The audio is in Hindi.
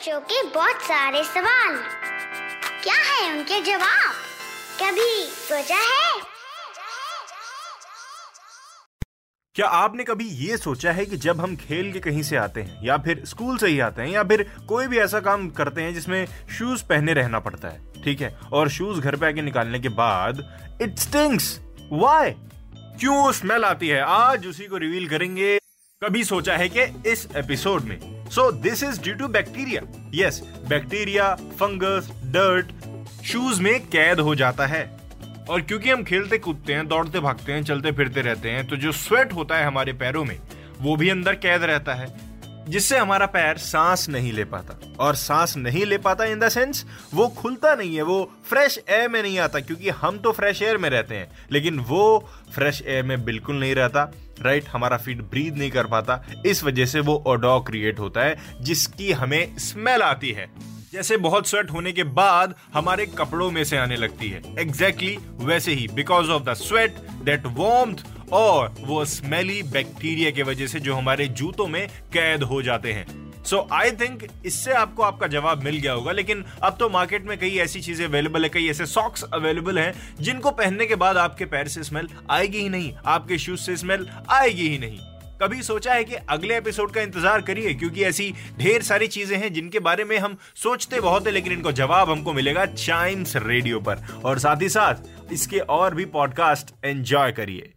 बच्चों के बहुत सारे सवाल। क्या है उनके जवाब? कभी सोचा है? क्या आपने कभी ये सोचा है कि जब हम खेल के कहीं से आते हैं, या फिर स्कूल से ही आते हैं, या फिर कोई भी ऐसा काम करते हैं जिसमें शूज़ पहने रहना पड़ता है, ठीक है? और शूज़ घर पे आके निकालने के बाद इट स्टिंग्स वाई क्यों स्मेल आती है? आज उसी को रिवील करेंगे। कभी सोचा है कि इस एपिसोड में? So this is due to bacteria yes bacteria fungus dirt shoes में कैद हो जाता है। और क्योंकि हम खेलते कूदते हैं, दौड़ते भागते हैं, चलते फिरते रहते हैं तो जो स्वेट होता है हमारे पैरों में, वो भी अंदर कैद रहता है। जिससे हमारा पैर सांस नहीं ले पाता। और सांस नहीं ले पाता इन द सेंस वो खुलता नहीं है, वो फ्रेश एयर में नहीं आता, क्योंकि हम तो फ्रेश एयर में रहते हैं। लेकिन वो फ्रेश एयर में बिल्कुल नहीं रहता राइट हमारा फीट ब्रीद नहीं कर पाता। इस वजह से वो ओडो क्रिएट होता है, जिसकी हमें स्मेल आती है। जैसे बहुत स्वेट होने के बाद हमारे कपड़ों में से आने लगती है। एग्जैक्टली exactly वैसे ही because of the sweat that warmth और वो स्मेली बैक्टीरिया की वजह से जो हमारे जूतों में कैद हो जाते हैं। सो आई थिंक इससे आपको आपका जवाब मिल गया होगा, लेकिन अब तो मार्केट में कई ऐसी चीज़ें अवेलेबल है, कई ऐसे सॉक्स अवेलेबल हैं, जिनको पहनने के बाद आपके पैर से स्मेल आएगी ही नहीं, आपके शूज़ से स्मेल आएगी ही नहीं। कभी सोचा है कि अगले एपिसोड का इंतज़ार करिए, क्योंकि ऐसी ढेर सारी चीज़ें हैं जिनके बारे में हम सोचते बहुत है, लेकिन इनको जवाब हमको मिलेगा चाइम्स रेडियो पर। और साथ ही साथ इसके और भी पॉडकास्ट एंजॉय करिए।